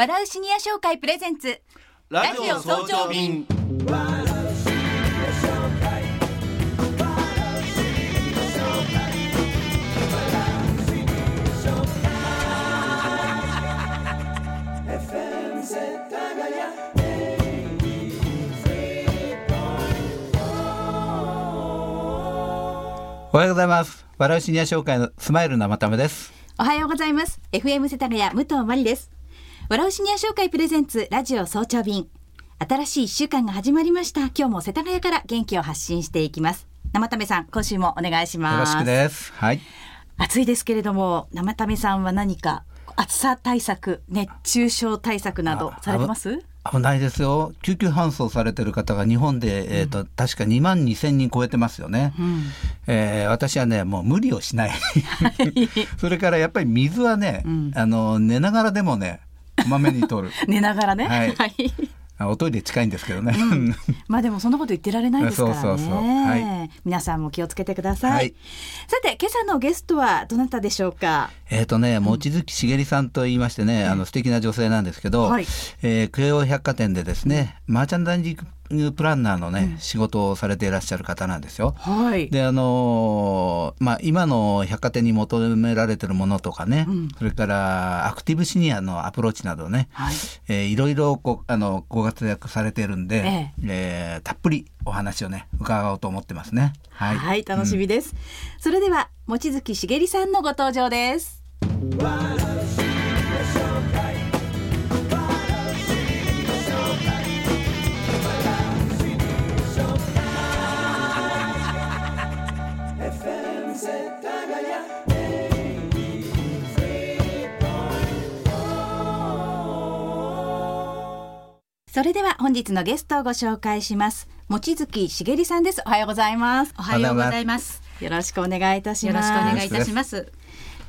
笑うシニア商会プレゼンツラジオ早朝便おはようございます。笑うシニア商会のスマイル生ためです。おはようございます FM 世田谷武藤真理です笑うシニア商会プレゼンツラジオ早朝便新しい一週間が始まりました今日も世田谷から元気を発信していきます生ためさん今週もお願いしよますろしくです。はい。暑いですけれども生ためさんは何か暑さ対策熱中症対策などあされてます？危ないですよ。救急搬送されてる方が日本で、えっ、と、確か2万2千人超えてますよね。えー私はね、もう無理をしない。それからやっぱり水はね、あの、寝ながらでもね、こまめに取る。寝ながらね。はい。あおトイレ近いんですけどね。まあでもそんなこと言ってられないですからね。そうそうそう。は皆さんも気をつけてください。はい。さて今朝のゲストはどなたでしょうか？えっとね、望月しげりさんと言いましてね、あの素敵な女性なんですけど、はい。えー京王百貨店でですね、マーチャンダイジングプランナーのね、仕事をされていらっしゃる方なんですよ。はい。であのーまあ、今の百貨店に求められてるものとかね、それからアクティブシニアのアプローチなどね、はいえーいろいろこうあのご活躍されてるんで、ええーたっぷりお話をね伺おうと思ってますね。ははい、楽しみです。それでは望月しげりさんのご登場です。それでは本日のゲストをご紹介します。望月しげりさんです。おはようございます。おはようございます。よろしくお願いいたしよろます。しくお願いいたします。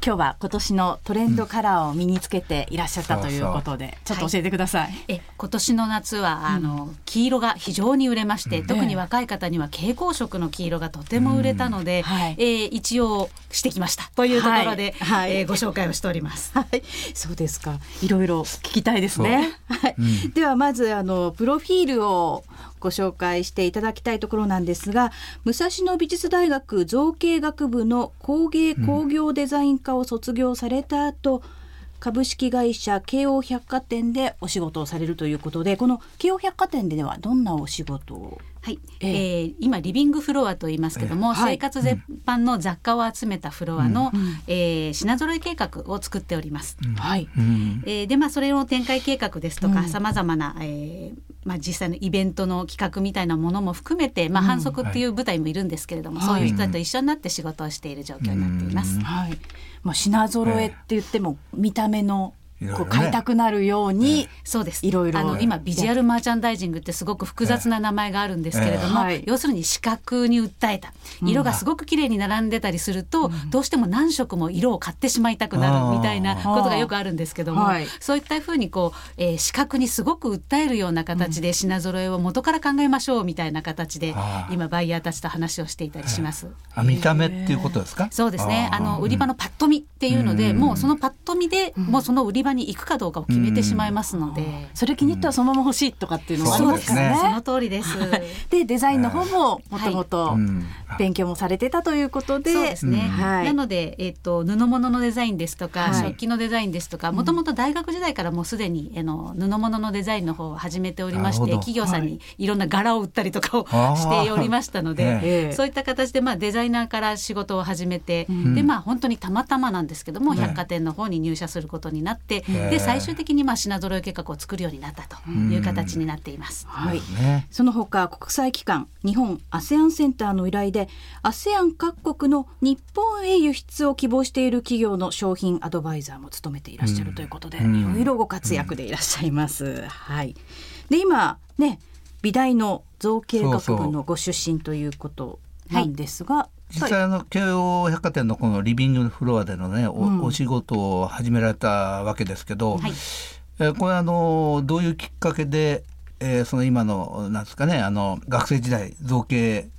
今日は今年のトレンドカラーを身につけていらっしゃったということで、ちょっと教えてください。え今年の夏はあの黄色が非常に売れまして、特に若い方には蛍光色の黄色がとても売れたので、はい。えー一応してきましたというところで、はい。はい。えーご紹介をしております。はい、そうですか。いろいろ聞きたいですね。はい、ではまずあのプロフィールをご紹介していただきたいところなんですが、武蔵野美術大学造形学部の工芸工業デザイン科を卒業された後、株式会社京王百貨店でお仕事をされるということで、この京王百貨店ではどんなお仕事を？はい、ええ。えー今リビングフロアと言いますけども、えはい。生活全般の雑貨を集めたフロアの、えー品揃え計画を作っております。はい、うん。えーでまあそれの展開計画ですとうん。かさまざまな、えーまあ、実際のイベントの企画みたいなものも含めて、まあ、反則っていう部隊もいるんですけれども、はい。そういう人たちと一緒になって仕事をしている状況になっています。はい。まあ品揃えって言っても見た目のこう買いたくなるように、そうです。いろいろ。あの今ビジュアルマーチャンダイジングってすごく複雑な名前があるんですけれども、要するに視覚に訴えた。色がすごく綺麗に並んでたりすると、どうしても何色も色を買ってしまいたくなるみたいなことがよくあるんですけども、はい。そういったふうにこう、えー視覚にすごく訴えるような形で品揃えを元から考えましょうみたいな形で今バイヤーたちと話をしていたりします。あ見た目っていうことですか？そうですね。ー。あの売り場のパッと見っていうので、うん。もうそのパッと見で、もうその売り場に行くかどうかを決めてしまいますので。それ気に入ったらそのまま欲しいとかっていうのもありますからね。その通りです。でデザインの方ももともとうん。勉強もされてたということで、そうですね。はい。なので、えっ、と布物のデザインですとか、はい。食器のデザインですとか、もともと大学時代からもうすでにあの布物のデザインの方を始めておりまして、企業さんにい。ろんな柄を売ったりとかをしておりましたので、ええ。そういった形でまあデザイナーから仕事を始めて、でまあ本当にたまたまなんですけども、百貨店の方に入社することになって、えで最終的にまあ品揃え計画を作るようになったという形になっています。はい。ね。その他国際機関日本 ASEAN センターの依頼で ASEAN 各国の日本へ輸出を希望している企業の商品アドバイザーも務めていらっしゃるということで、いろいろご活躍でいらっしゃいます。はい。で今ね美大の造形学部のご出身ということなんですが、実際あの京王百貨店のこのリビングフロアでのねお,、うん。お仕事を始められたわけですけど、はい。えーこれあのどういうきっかけで、えーその今のなんですかねあの学生時代造形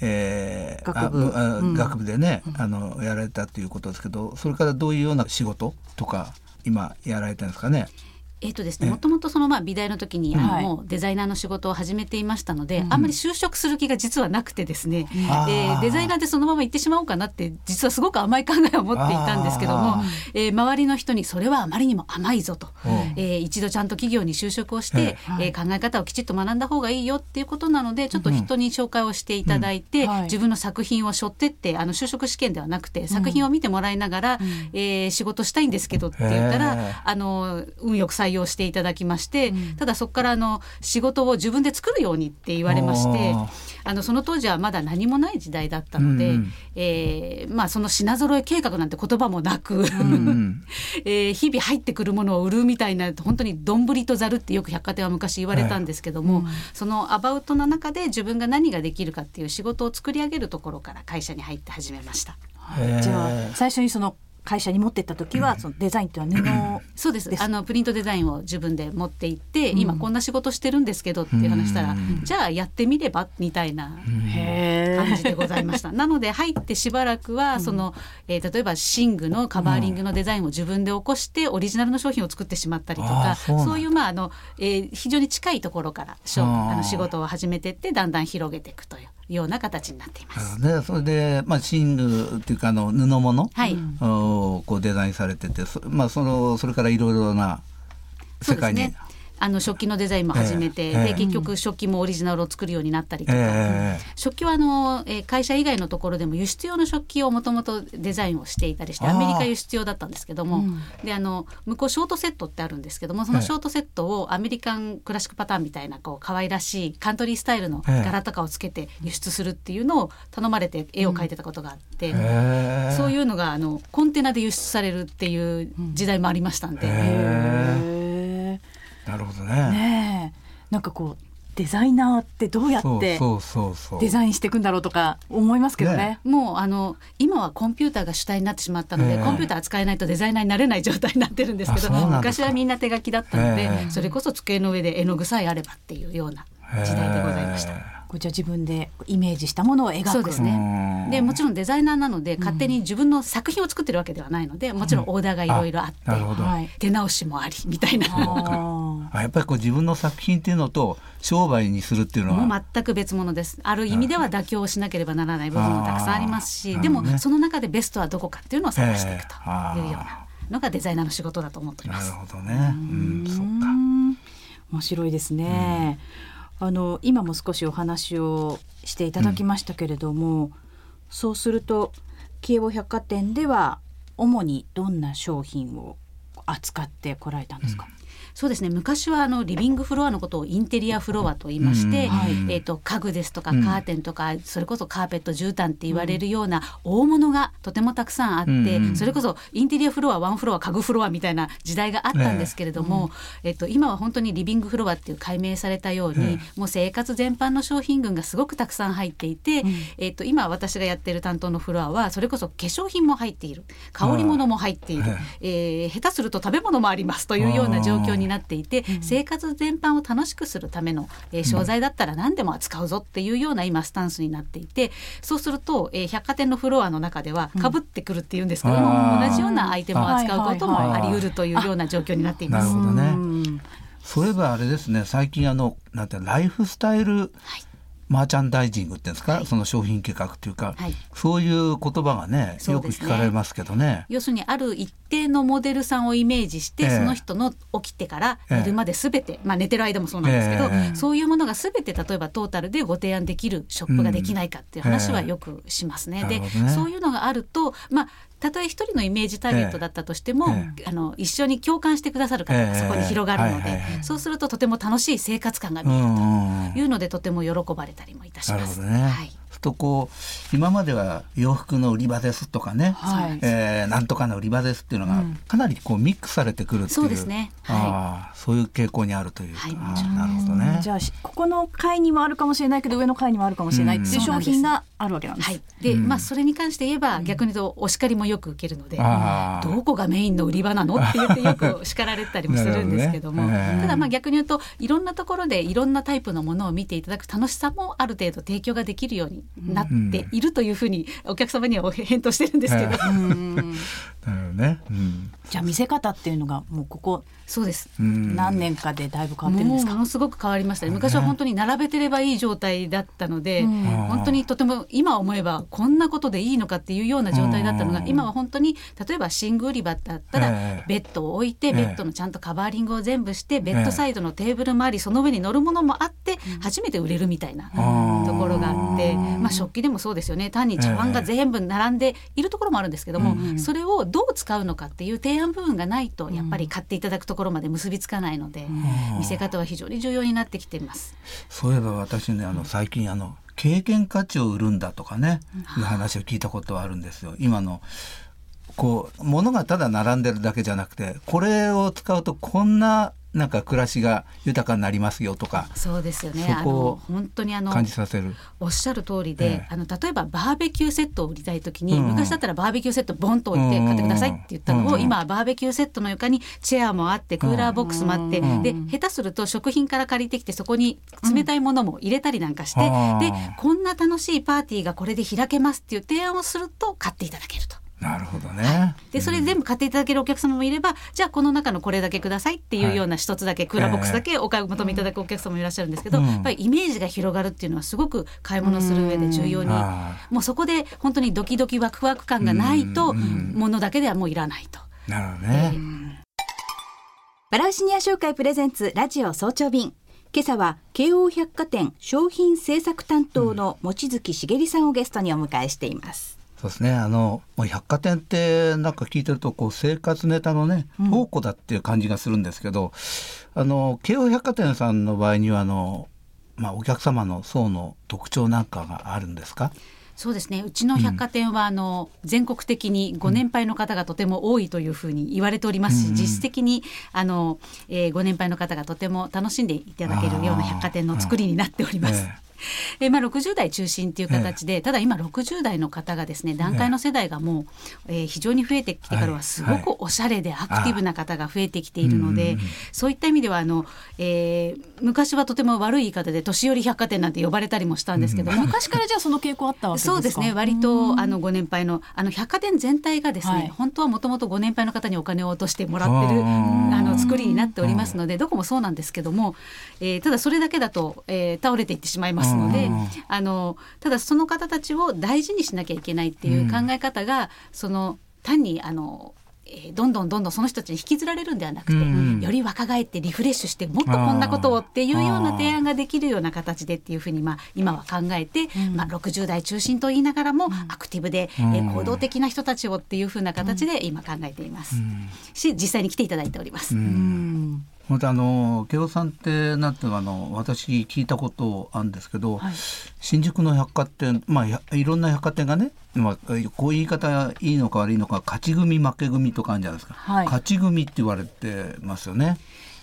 えー学部。ああうん。学部でね、あのやられたということですけどそれからどういうような仕事とか今やられてるんですかね？えっ、とですね、もともとそのまあ美大の時にあの、はい、もうデザイナーの仕事を始めていましたので、うん、あんまり就職する気が実はなくてですね、うん、えー、デザイナーでそのまま行ってしまおうかなって実はすごく甘い考えを持っていたんですけども、えー、周りの人にそれはあまりにも甘いぞと、えー、一度ちゃんと企業に就職をして、えー、考え方をきちっと学んだ方がいいよっていうことなのでちょっと人に紹介をしていただいて、うん。はい、自分の作品を背負ってってあの就職試験ではなくて作品を見てもらいながら、うん、えー、仕事したいんですけどって言ったらあの運よく採用していただきまして、うん、ただそこからあの仕事を自分で作るようにって言われましてあのその当時はまだ何もない時代だったので、うん、えー、まあ、その品揃え計画なんて言葉もなく えー、日々入ってくるものを売るみたいな本当に丼とざるってよく百貨店は昔言われたんですけども、そのアバウトの中で自分が何ができるかっていう仕事を作り上げるところから会社に入って始めました。じゃあ最初にその会社に持ってった時はそのデザインっていうのは布そうです。あのプリントデザインを自分で持って行って、うん、今こんな仕事してるんですけどっていう話したら、うん、じゃあやってみればみたいな感じでございました。なので入ってしばらくはその、えー、例えば寝具のカバーリングのデザインを自分で起こしてオリジナルの商品を作ってしまったりとかそういうまああの、えー、非常に近いところからあの仕事を始めてってだんだん広げていくという。ような形になっています。でそれで、まあ、寝具っていうかあの布物、はい、をこうデザインされててそ,、まあ、そのそれからいろいろな世界に、あの食器のデザインも始めて、えー、で結局食器もオリジナルを作るようになったりとか、えー、食器はあの、えー、会社以外のところでも輸出用の食器をもともとデザインをしていたりしてアメリカ輸出用だったんですけども、であの向こうショートセットってあるんですけどもそのショートセットをアメリカンクラシックパターンみたいなこう可愛らしいカントリースタイルの柄とかをつけて輸出するっていうのを頼まれて絵を描いてたことがあって、うん、そういうのがあのコンテナで輸出されるっていう時代もありましたんで。なるほどね。ねなんかこうデザイナーってどうやってデザインしていくんだろうとか思いますけどね。ねもうあの今はコンピューターが主体になってしまったので、えー、コンピューター使えないとデザイナーになれない状態になってるんですけど昔はみんな手書きだったので、えー、それこそ机の上で絵の具さえあればっていうような時代でございました。えーこじゃ自分でイメージしたものを描くそうですね。でもちろんデザイナーなので勝手に自分の作品を作ってるわけではないのでもちろんオーダーがいろいろあって、はい、手直しもありみたいなあやっぱりこう自分の作品っていうのと商売にするっていうのは。もう全く別物です。ある意味では妥協しなければならない部分もたくさんありますしでもその中でベストはどこかっていうのを探していくというようなのがデザイナーの仕事だと思っております。なるほどね、うん、そっか。面白いですね、うん。あの今も少しお話をしていただきましたけれども、うん、そうすると京王百貨店では主にどんな商品を扱ってこられたんですか、うんそうですね。昔はあのリビングフロアのことをインテリアフロアと言いまして、うん、えーと、家具ですとかカーテンとか、うん、それこそカーペット絨毯って言われるような大物がとてもたくさんあって、うん、それこそインテリアフロアワンフロア家具フロアみたいな時代があったんですけれども、えー、えーと今は本当にリビングフロアっていう解明されたように、もう生活全般の商品群がすごくたくさん入っていて、えー、と今私がやってる担当のフロアはそれこそ化粧品も入っている。香り物も入っている、えー、下手すると食べ物もありますというような状況になっていて、うん、生活全般を楽しくするための、えー、商材だったら何でも扱うぞっていうような今スタンスになっていてそうすると、えー、百貨店のフロアの中ではかぶってくるっていうんですけども、同じようなアイテムを扱うこともあり得るというような状況になっています。なるほどね。そういえばあれですね。最近あのなんてライフスタイル、はいマーチャンダイジングっていうんですか、はい、その商品計画というか、はい、そういう言葉がね、ね、よく聞かれますけどね。要するにある一定のモデルさんをイメージして、えー、その人の起きてから寝るまで全て、えー、まあ、寝てる間もそうなんですけど、えー、そういうものが全て例えばトータルでご提案できるショップができないかっていう話はよくしますね。で、ね、そういうのがあると、まあ、たとえ一人のイメージターゲットだったとしても、ええ、あの一緒に共感してくださる方がそこに広がるので、そうするととても楽しい生活感が見えるというのでとても喜ばれたりもいたします。ね、はいとこう今までは洋服の売り場ですとかね、はい、えー、なんとかの売り場ですっていうのがかなりこうミックスされてくるっていう、そうですね、はい、そういう傾向にあるというか、はい、なるほどね。じゃあここの階にもあるかもしれないけど上の階にもあるかもしれないっていう商品があるわけなんです。はい、で、まあそれに関して言えば、逆に言うとお叱りもよく受けるので、どこがメインの売り場なのって言ってよく叱られたりもするんですけども。ただまあ逆に言うといろんなところでいろんなタイプのものを見ていただく楽しさもある程度提供ができるようになっているというふうにお客様には返答してるんですけど。なね、うん、じゃあ見せ方っていうのがもうここそうです。何年かでだいぶ変わってるんですか？ものすごく変わりました。ね昔は本当に並べてればいい状態だったので、うん、本当にとても今思えばこんなことでいいのかっていうような状態だったのが、今は本当に例えば寝具売り場だったらベッドを置いて、ベッドのちゃんとカバーリングを全部してベッドサイドのテーブルもありその上に乗るものもあって初めて売れるみたいなところがあって、まあ、食器でもそうですよね。単に茶碗が全部並んでいるところもあるんですけども、それをどう使うのかっていう提案部分がないとやっぱり買っていただくところまで結びつかないので、見せ方は非常に重要になってきています。そういえば私ねあの最近あの経験価値を売るんだとかね、いう話を聞いたことはあるんですよ。今のこう物がただ並んでるだけじゃなくてこれを使うとこんななんか暮らしが豊かになりますよとかそうですよね。そこ本当にあの感じさせる。おっしゃる通りで、ええ、あの例えばバーベキューセットを売りたい時に、うん、昔だったらバーベキューセットボンと置いて買ってくださいって言ったのを、うん、今はバーベキューセットの床にチェアもあってクーラーボックスもあって、うん、で下手すると食品から借りてきてそこに冷たいものも入れたりなんかして、でこんな楽しいパーティーがこれで開けますっていう提案をすると買っていただけると。なるほどね、はい、でそれ全部買っていただけるお客様もいれば、うん、じゃあこの中のこれだけくださいっていうような一つだけ、はい、クーラーボックスだけお買い求めいただくお客様もいらっしゃるんですけど、うん、やっぱりイメージが広がるっていうのはすごく買い物する上で重要に、もうそこで本当にドキドキワクワク感がないと、ものだけではもういらないと。なるほどね、えー、バラウシニア商会プレゼンツラジオ早朝便。今朝は京王百貨店商品製作担当の望月茂さんをゲストにお迎えしています。そうですね。あのもう百貨店ってなんか聞いてるとこう生活ネタのね宝庫だっていう感じがするんですけど、うん、あの京王百貨店さんの場合にはあの、まあ、お客様の層の特徴なんかがあるんですか？そうですね。うちの百貨店は、あの全国的にご年配の方がとても多いというふうに言われておりますし、実質的にあの、えー、ご年配の方がとても楽しんでいただけるような百貨店の作りになっております。えまあ、60代中心っていう形で、ただ今60代の方がですね団塊の世代がもう、えー、非常に増えてきてからはすごくおしゃれでアクティブな方が増えてきているので、そういった意味ではあの、えー、昔はとても悪い言い方で年寄り百貨店なんて呼ばれたりもしたんですけども、昔からじゃあその傾向あったわけそうですね。割とあのご年配のあの百貨店全体がですね、はい、本当はもともとご年配の方にお金を落としてもらってるあの作りになっておりますのでどこもそうなんですけども、えー、ただそれだけだと、えー、倒れていってしまいますので、あのただその方たちを大事にしなきゃいけないっていう考え方が、その単にあのえー、どんどんどんどんその人たちに引きずられるんではなくて、うん、より若返ってリフレッシュしてもっとこんなことをっていうような提案ができるような形でっていうふうに、まあ、今は考えて、うん、まあ、60代中心と言いながらもアクティブで、うん、えー、行動的な人たちをっていうふうな形で今考えています、し実際に来ていただいております。またあの慶応さんってなんていうあの私聞いたことあるんですけど、はい、新宿の百貨店まあいろんな百貨店がね、まあ、こういう言い方いいのか悪いのか勝ち組負け組とかあるんじゃないですか、はい、勝ち組って言われてますよね。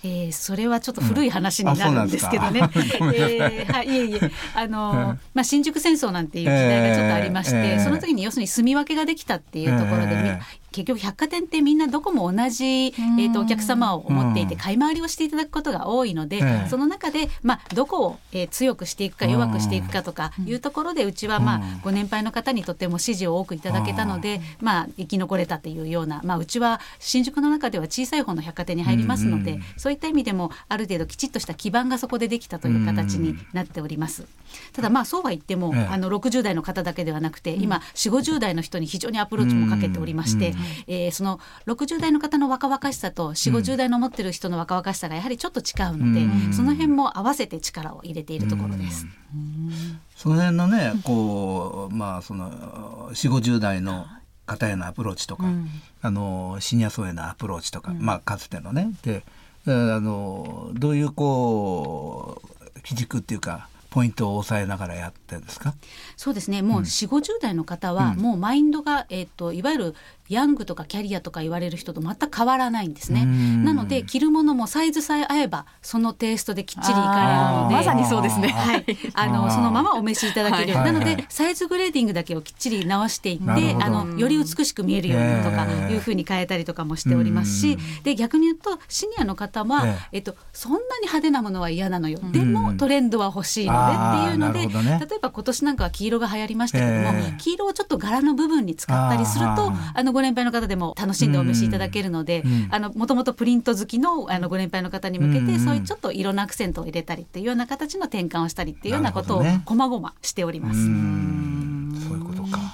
えー、それはちょっと古い話になるんですけどね。うん、えー、はい、いえいえ、あの、まあ、新宿戦争なんていう時代がちょっとありまして、えー、その時に要するに住み分けができたっていうところで、えー、結局百貨店ってみんなどこも同じ、えーと、お客様を思っていて買い回りをしていただくことが多いので、その中で、まあ、どこを、えー、強くしていくか弱くしていくかとかいうところでうちは、まあ、ご年配の方にとっても支持を多くいただけたので、まあ、生き残れたというような、まあ、うちは新宿の中では小さい方の百貨店に入りますので、そういった意味でもある程度きちっとした基盤がそこでできたという形になっております。ただまあそうは言っても、あの60代の方だけではなくて今4 5 0代の人に非常にアプローチもかけておりまして、えー、その60代の方の若々しさと4 5 0代の持ってる人の若々しさがやはりちょっと違うので、その辺も合わせて力を入れているところです。その辺のねこうまあその4 5 0代の方へのアプローチとか、うん、あのシニア層へのアプローチとか、うん、まあかつてのね。であのどういうこう基軸っていうかポイントを抑えながらやってるんですか？そうですね。もう4 5 0代の方はもうマインドが、えーといわゆるヤングとかキャリアとか言われる人と全く変わらないんですね。なので着るものもサイズさえ合えばそのテイストできっちりいかれるのでまさにそうですね。はい、あのそのままお召しいただけるように、なのでサイズグレーディングだけをきっちり直していってあのより美しく見えるようにとかいうふうに変えたりとかもしておりますし。で逆に言うとシニアの方は、えっと、そんなに派手なものは嫌なのよ。でもトレンドは欲しいのっていうので、ね、例えば今年なんかは黄色が流行りましたけども、えー、黄色をちょっと柄の部分に使ったりするとあのご年配の方でも楽しんでお召しいただけるので、あのもともとプリント好きのあのご年配の方に向けて、そういうちょっと色のアクセントを入れたりっていうような形の転換をしたりっていうようなことをこまごましております。そういうことか。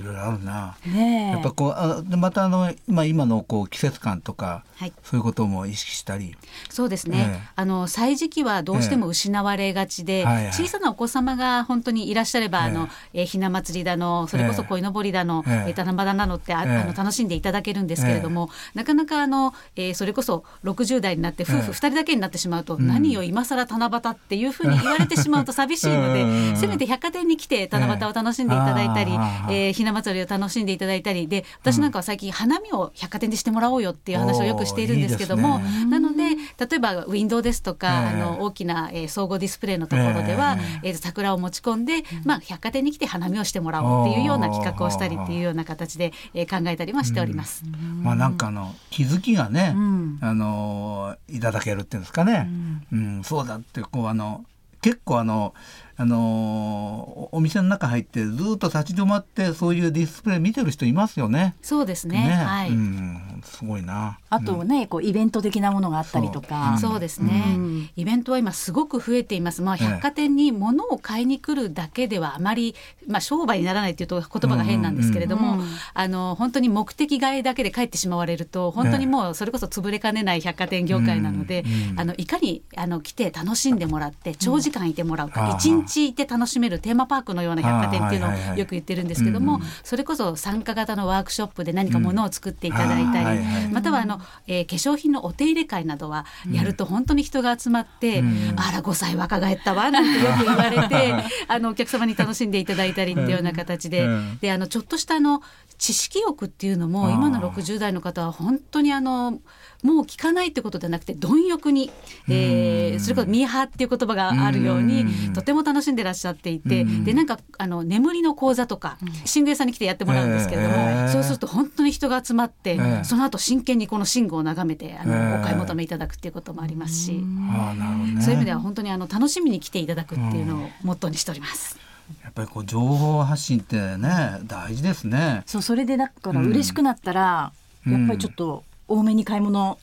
いろいろあるな。ねやっぱこうあまたあのまあ今のこう季節感とか、はい、そういうことも意識したり。そうですね。あの歳時期はどうしても失われがちで、小さなお子様が本当にいらっしゃれば、あの、えー、ひな祭りだのそれこそ鯉のぼりだの、えー、七夕だのってあ、あの楽しんでいただけるんですけれども、なかなかあの、えー、それこそ60代になって夫婦2人だけになってしまうと、何を今更七夕っていうふうに言われてしまうと寂しいので、せめて百貨店に来て七夕を楽しんでいただいたり、えー、ひな祭りを楽しんでいただいたりで私なんかは最近花見を百貨店でしてもらおうよっていう話をよくしているんですけども、ね、なので例えばウィンドウですとか、あの大きな、えー、総合ディスプレイのところでは、えー、桜を持ち込んで、まあ、百貨店に来て花見をしてもらおうっていうような企画をしたりっていうような形で、えー、考えたりもしております。まあなんかあの気づきがね、あのいただけるっていうんですかね、うんそうだってこうあの結構あのあのお店の中入ってずっと立ち止まってそういうディスプレイ見てる人いますよね。そうですね。ねはい、うん、すごいな。あとね、うん、こうイベント的なものがあったりとか。そう。うん、そうですね、うん、イベントは今すごく増えています。まあ百貨店に物を買いに来るだけではあまりまあ商売にならないっていうと言葉が変なんですけれども、うんうん、あの本当に目的買いだけで帰ってしまわれると本当にもうそれこそ潰れかねない百貨店業界なので、あのいかにあの来て楽しんでもらって長時間いてもらうか、一日いて楽しめるるテーマパークのような百貨店っていうのをよく言ってるんですけども、それこそ参加型のワークショップで何かものを作っていただいたり、またはあの、えー、化粧品のお手入れ会などはやると本当に人が集まって、あら5歳若返ったわなんてよく言われて あのお客様に楽しんでいただいたりっていうような形で,、であのちょっとしたあの知識欲っていうのも今の60代の方は本当にあのもう聞かないってことではなくて貪欲に、えー、それこそミーハーっていう言葉があるようにとても楽しんでらっしゃっていてでなんかあの眠りの講座とか寝具屋さんに来てやってもらうんですけれども、えー、そうすると本当に人が集まって、えー、その後真剣にこの寝具を眺めてあの、えー、お買い求めいただくっていうこともありますし、ね、そういう意味では本当にあの楽しみに来ていただくっていうのをモットーにしております。やっぱりこう情報発信ってね大事ですね。そうそれでだから嬉しくなったら、うん、やっぱりちょっと多めに買い物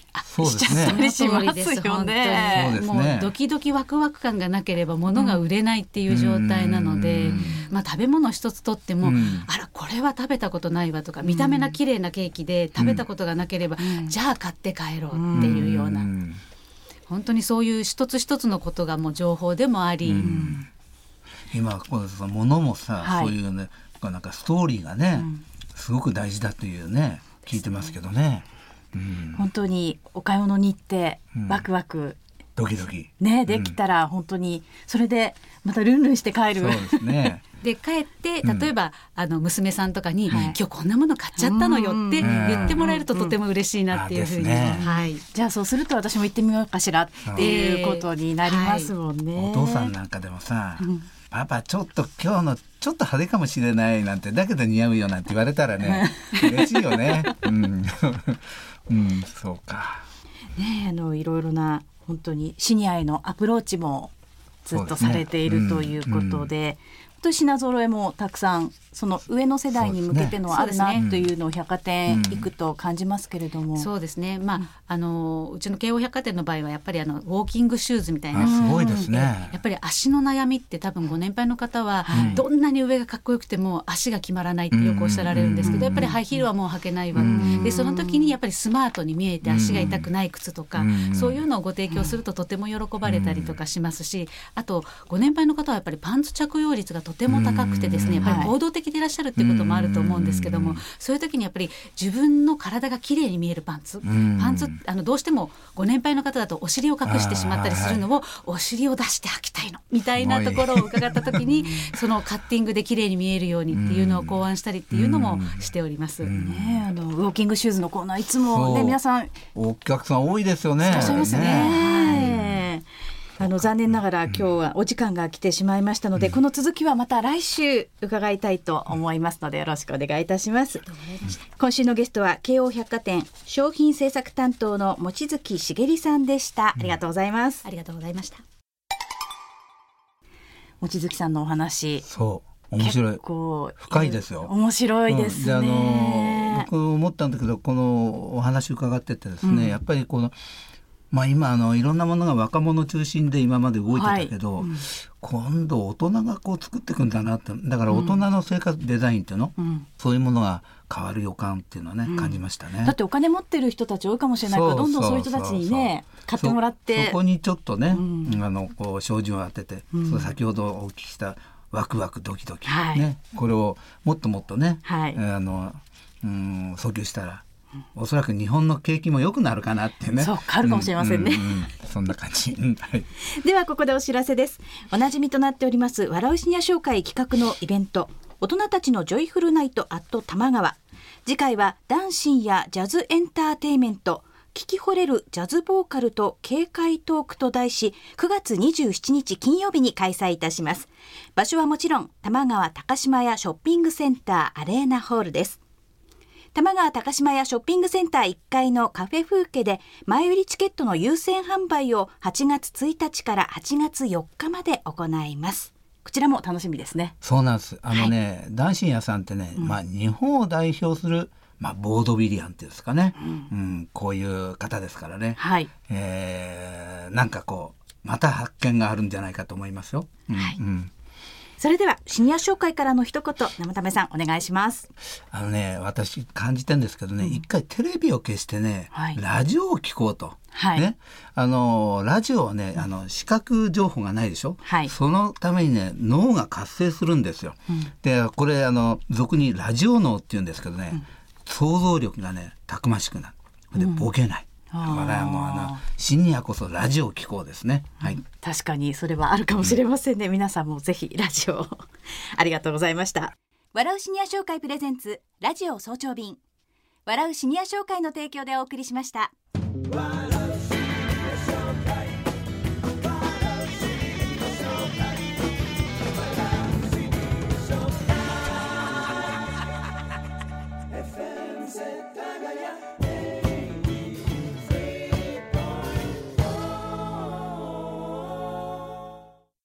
しちゃったりしますよね。もうドキドキワクワク感がなければ物が売れないっていう状態なので、まあ食べ物一つとっても、あらこれは食べたことないわとか見た目な綺麗なケーキで食べたことがなければ、じゃあ買って帰ろうっていうような、本当にそういう一つ一つのことがもう情報でもあり。今この物もさ、はい、そういうねなんかストーリーがね、すごく大事だというね聞いてますけどね。本当にお買い物に行ってワクワク、ドキドキ。ねできたら本当にそれでまたルンルンして帰る。そうですね。で帰って例えば、うん、あの娘さんとかに、はい、今日こんなもの買っちゃったのよって言ってもらえるととても嬉しいなっていうふうに、ね、はい、じゃあそうすると私も行ってみようかしらっていうことになりますもんね。はい、お父さんなんかでもさ、うんパパちょっと今日のちょっと派手かもしれないなんてだけど似合うよなんて言われたらね 嬉しいよね。うん、うん、そうか。ねあのいろいろな本当にシニアへのアプローチもずっとされているということで、当品揃えもたくさんその上の世代に向けてのあるなというのを百貨店行くと感じますけれども、そうですね。まあ、あのうちの京王百貨店の場合はやっぱりあのウォーキングシューズみたいな。すごいですね。やっぱり足の悩みって多分ご年配の方はどんなに上がかっこよくても足が決まらないってよくおっしゃられるんですけどやっぱりハイヒールはもう履けないわ。でその時にやっぱりスマートに見えて足が痛くない靴とかそういうのをご提供するととても喜ばれたりとかしますしあとご年配の方はやっぱりパンツ着用率がとても高くてですねやっぱり行動的でいらっしゃるっていうこともあると思うんですけどもそういう時にやっぱり自分の体が綺麗に見えるパンツ。パンツあのどうしてもご年配の方だとお尻を隠してしまったりするのをお尻を出して履きたいのみたいなところを伺った時に そのカッティングで綺麗に見えるようにっていうのを考案したりっていうのもしております。ね、あのウォーキングシューズのコーナーいつもね皆さん。お客さん多いですよね。いらっしゃいますね。ねあの残念ながら今日はお時間が来てしまいましたので、うん、この続きはまた来週伺いたいと思いますのでよろしくお願いいたします。今週のゲストは京王百貨店商品制作担当の望月茂さんでした。ありがとうございます。ありがとうございました。望月さんのお話。そう。面白い。深いですよ。面白いですね、うん、であの僕思ったんだけどこのお話伺っててですね、うん、やっぱりこのまあ、今あのいろんなものが若者中心で今まで動いてたけど、はい。うん、今度大人がこう作っていくんだなってだから大人の生活デザインっていうの、うん、そういうものが変わる予感っていうのはね、うん、感じましたね。だってお金持ってる人たち多いかもしれないからどんどんそういう人たちにね買ってもらって。そこにちょっとね、あのこう照準を当てて、そ先ほどお聞きしたワクワクドキドキ、はい、ねこれをもっともっとね、はい、あのうん訴求したらおそらく日本の景気も良くなるかなってね。そう、変わるかもしれませんね。うんうんうん、そんな感じ。はい、ではここでお知らせです。おなじみとなっております笑うシニア紹介企画のイベント。大人たちの Joyful Night at 玉川。次回はダンシンやジャズエンターテイメント。聞き惚れるジャズボーカルと軽快トークと題し9月27日金曜日に開催いたします場所はもちろん玉川高島屋ショッピングセンターアレーナホールです玉川高島屋ショッピングセンター1階のカフェ風景で前売りチケットの優先販売を8月1日から8月4日まで行います。こちらも楽しみですね。そうなんです。あのね、はい、ダンシン屋さんってね、うん、まあ日本を代表するまあ、ボードビリアンっていうんですかね、うん、うん、こういう方ですからね、はい。えー、なんかこうまた発見があるんじゃないかと思いますよ。うん、はい、うんそれではシニア紹介からの一言生田目さんお願いします。あのね私感じてんですけどね、うん、一回テレビを消してね、はい、ラジオを聞こうと。はい、ね、あのラジオはねあの視覚情報がないでしょ、はい、そのためにね脳が活性するんですよ。うん、でこれあの俗にラジオ脳って言うんですけどね、うん、想像力がねたくましくなる。でボケない、だからもうあのシニアこそラジオ聞こうですね。はい。確かにそれはあるかもしれませんね。うん、皆さんもぜひラジオありがとうございました。笑うシニア紹介プレゼンツラジオ早朝便。笑うシニア紹介の提供でお送りしました。